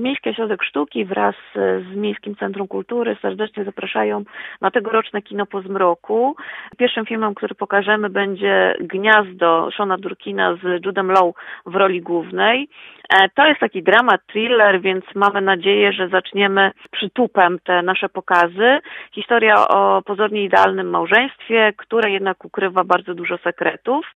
Miejski Ośrodek Sztuki wraz z Miejskim Centrum Kultury serdecznie zapraszają na tegoroczne Kino po zmroku. Pierwszym filmem, który pokażemy będzie Gniazdo Shona Durkina z Judem Lowe w roli głównej. E, to jest taki dramat, thriller, więc mamy nadzieję, że zaczniemy przytupem te nasze pokazy. Historia o pozornie idealnym małżeństwie, które jednak ukrywa bardzo dużo sekretów.